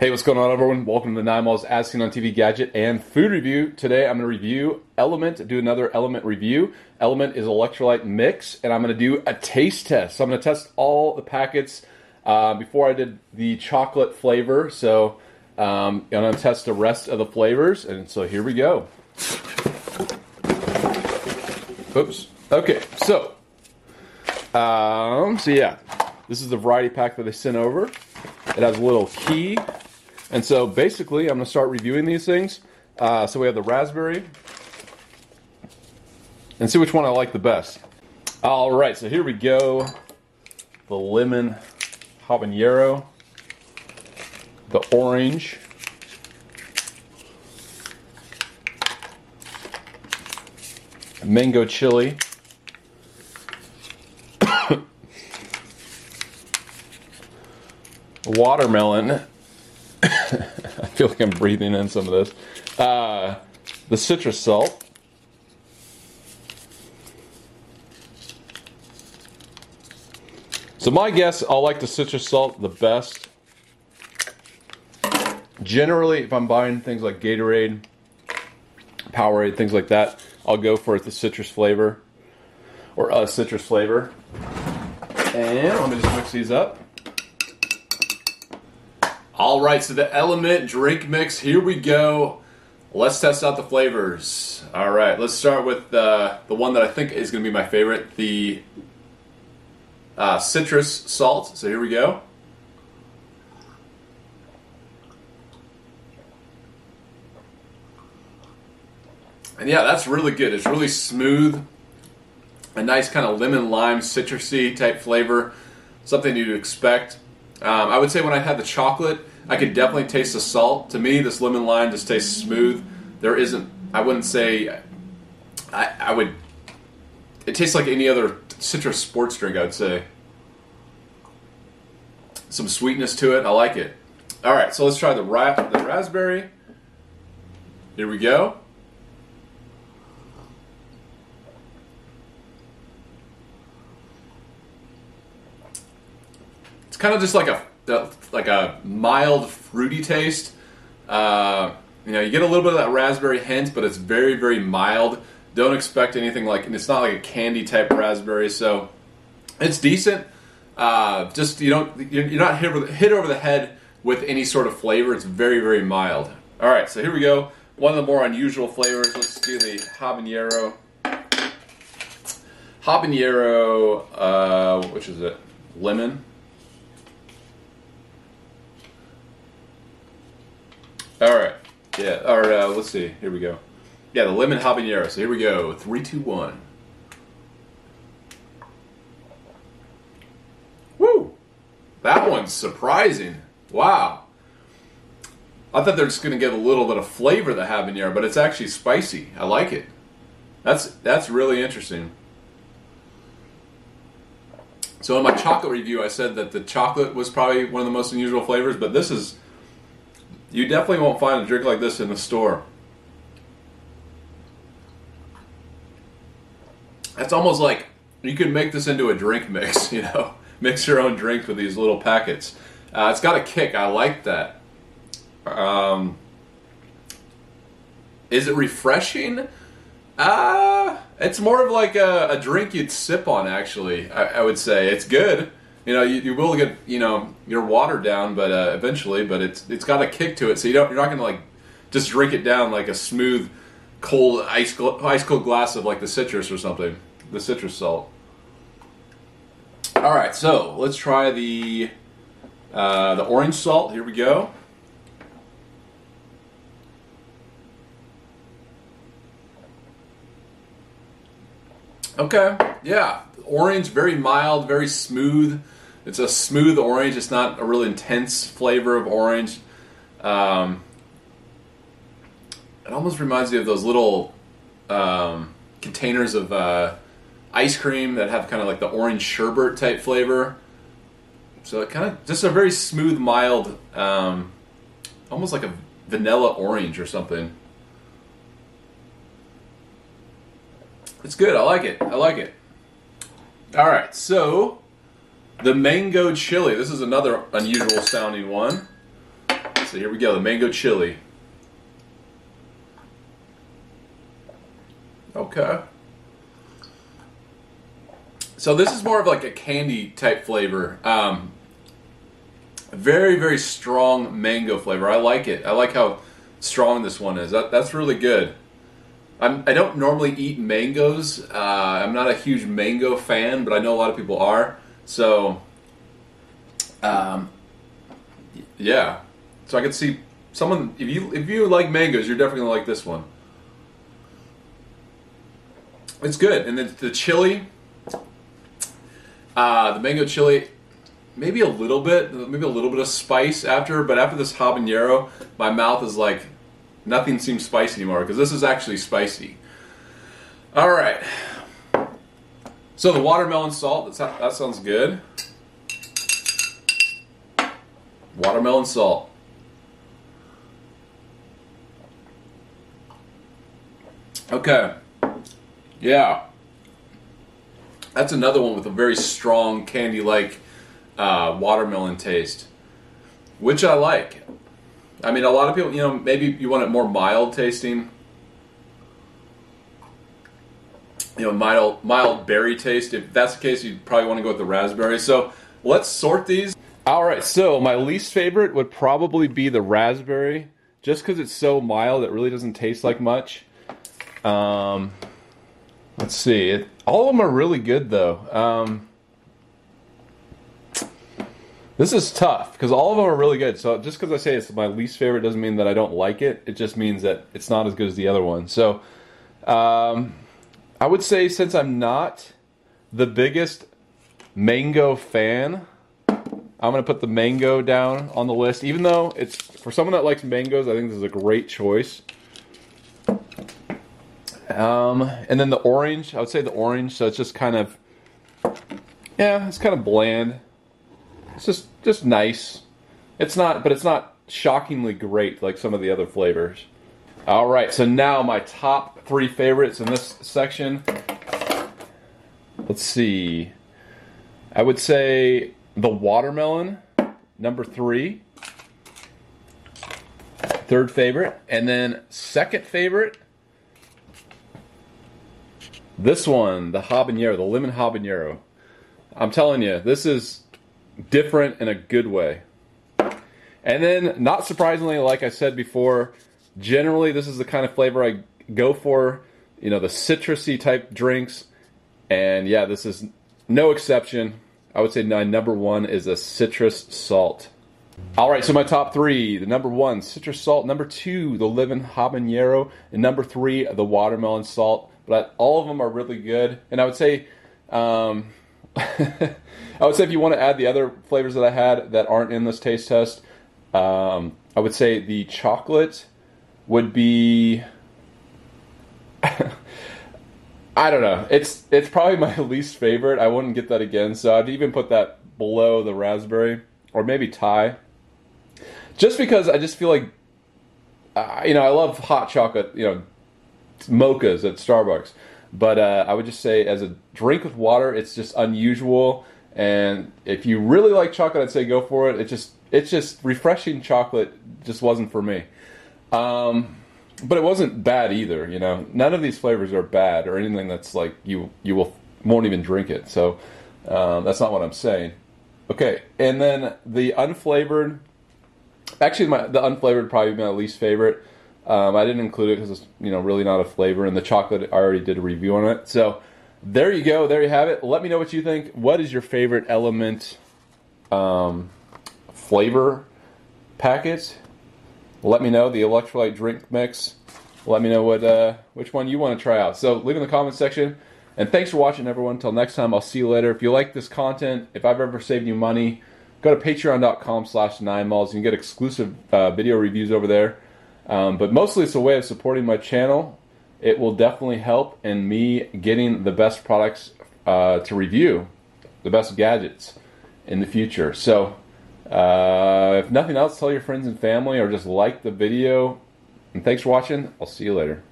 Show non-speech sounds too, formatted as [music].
Hey, what's going on, everyone? Welcome to the Nine Malls As Seen on TV Gadget and Food Review. Today, I'm going to review LMNT, do another LMNT review. LMNT is electrolyte mix, and I'm going to do a taste test. So I'm going to test all the packets uh, before I did the chocolate flavor. So um, I'm going to test the rest of the flavors, and so here we go. Oops. Okay, so um, so yeah, this is the variety pack that they sent over. It has a little key and so basically, I'm going to start reviewing these things. Uh, so we have the raspberry, and see which one I like the best. All right, so here we go. The lemon habanero, the orange, mango chili. [coughs] watermelon [laughs] I feel like I'm breathing in some of this. Uh, the citrus salt. So my guess, I'll like the citrus salt the best. Generally, if I'm buying things like Gatorade, Powerade, things like that, I'll go for the citrus flavor or a citrus flavor. And let me just mix these up. All right, so the LMNT drink mix, here we go. Let's test out the flavors. All right, let's start with uh, the one that I think is going to be my favorite, the uh, citrus salt. So here we go. And yeah, that's really good. It's really smooth. A nice kind of lemon lime citrusy type flavor. Something you'd expect. Um, I would say when I had the chocolate, I could definitely taste the salt. To me, this lemon lime just tastes smooth. There isn't. I wouldn't say. I, I would. It tastes like any other citrus sports drink. I'd say. Some sweetness to it. I like it. All right, so let's try the ra- the raspberry. Here we go. It's kind of just like a like a mild fruity taste. Uh, you know, you get a little bit of that raspberry hint, but it's very, very mild. Don't expect anything like, it's not like a candy type raspberry, so it's decent. Uh, just you don't, you're not hit over, the, hit over the head with any sort of flavor. It's very, very mild. All right, so here we go. One of the more unusual flavors. Let's do the habanero. Habanero, uh, which is it? Lemon. All right. Yeah. All right. Uh, let's see. Here we go. Yeah, the lemon habanero. So here we go. Three, two, one. Woo! That one's surprising. Wow. I thought they're just going to get a little bit of flavor the habanero, but it's actually spicy. I like it. That's that's really interesting. So in my chocolate review, I said that the chocolate was probably one of the most unusual flavors, but this is you definitely won't find a drink like this in the store. It's almost like you could make this into a drink mix, [laughs] you know, mix your own drink with these little packets. Uh, it's got a kick. I like that. Um, is it refreshing? Uh, it's more of like a, a drink you'd sip on, actually. I, I would say it's good you know, you, you will get you know your water down, but uh, eventually, but it's it's got a kick to it, so you don't you're not gonna like just drink it down like a smooth, cold ice ice cold glass of like the citrus or something, the citrus salt. All right, so let's try the uh, the orange salt. Here we go. Okay, yeah, orange, very mild, very smooth. It's a smooth orange. It's not a really intense flavor of orange. Um, it almost reminds me of those little um, containers of uh, ice cream that have kind of like the orange sherbet type flavor. So it kind of just a very smooth, mild, um, almost like a vanilla orange or something. It's good. I like it. I like it. All right, so the mango chili. This is another unusual sounding one. So here we go, the mango chili. Okay. So this is more of like a candy type flavor. Um, very, very strong mango flavor. I like it. I like how strong this one is. That, that's really good. I'm, I don't normally eat mangoes. Uh, I'm not a huge mango fan, but I know a lot of people are. So, um, yeah. So I could see someone if you if you like mangoes, you're definitely gonna like this one. It's good, and then the chili, uh, the mango chili, maybe a little bit, maybe a little bit of spice after, but after this habanero, my mouth is like nothing seems spicy anymore because this is actually spicy. All right. So the watermelon salt, that sounds good. Watermelon salt. Okay. Yeah. That's another one with a very strong candy like uh, watermelon taste, which I like. I mean, a lot of people, you know, maybe you want it more mild tasting. You know, mild, mild berry taste. If that's the case, you'd probably want to go with the raspberry. So let's sort these. All right, so my least favorite would probably be the raspberry, just because it's so mild, it really doesn't taste like much. Um, let's see, it, all of them are really good though. Um, this is tough because all of them are really good. So just because I say it's my least favorite doesn't mean that I don't like it. It just means that it's not as good as the other one. So um, I would say since I'm not the biggest mango fan, I'm gonna put the mango down on the list. Even though it's for someone that likes mangoes, I think this is a great choice. Um, and then the orange, I would say the orange. So it's just kind of, yeah, it's kind of bland. It's just just nice. It's not, but it's not shockingly great like some of the other flavors. All right, so now my top three favorites in this section. Let's see. I would say the watermelon, number three. Third favorite. And then second favorite, this one, the habanero, the lemon habanero. I'm telling you, this is different in a good way. And then, not surprisingly, like I said before, generally this is the kind of flavor I go for. You know, the citrusy type drinks. And yeah, this is no exception. I would say my number one is a citrus salt. All right, so my top three: the number one, citrus salt; number two, the living habanero; and number three, the watermelon salt. But all of them are really good, and I would say, um, [laughs] I would say if you want to add the other flavors that I had that aren't in this taste test, um, I would say the chocolate would be. [laughs] I don't know. It's it's probably my [laughs] least favorite. I wouldn't get that again, so I'd even put that below the raspberry or maybe tie. Just because I just feel like, uh, you know, I love hot chocolate, you know, mochas at Starbucks, but uh, I would just say as a drink with water, it's just unusual. And if you really like chocolate, I'd say go for it. It just it's just refreshing chocolate. Just wasn't for me. Um, but it wasn't bad either. You know, none of these flavors are bad or anything that's like you you will won't even drink it. So um, that's not what I'm saying. Okay, and then the unflavored. Actually, my the unflavored probably my least favorite. Um, I didn't include it because it's you know really not a flavor, and the chocolate I already did a review on it. So there you go, there you have it. Let me know what you think. What is your favorite LMNT um, flavor packet? Let me know the electrolyte drink mix. Let me know what uh, which one you want to try out. So leave in the comment section. And thanks for watching, everyone. Until next time, I'll see you later. If you like this content, if I've ever saved you money, go to patreon.com slash ninemalls. You can get exclusive uh, video reviews over there. Um, but mostly it's a way of supporting my channel. It will definitely help in me getting the best products uh, to review, the best gadgets in the future. So uh, if nothing else, tell your friends and family or just like the video. And thanks for watching. I'll see you later.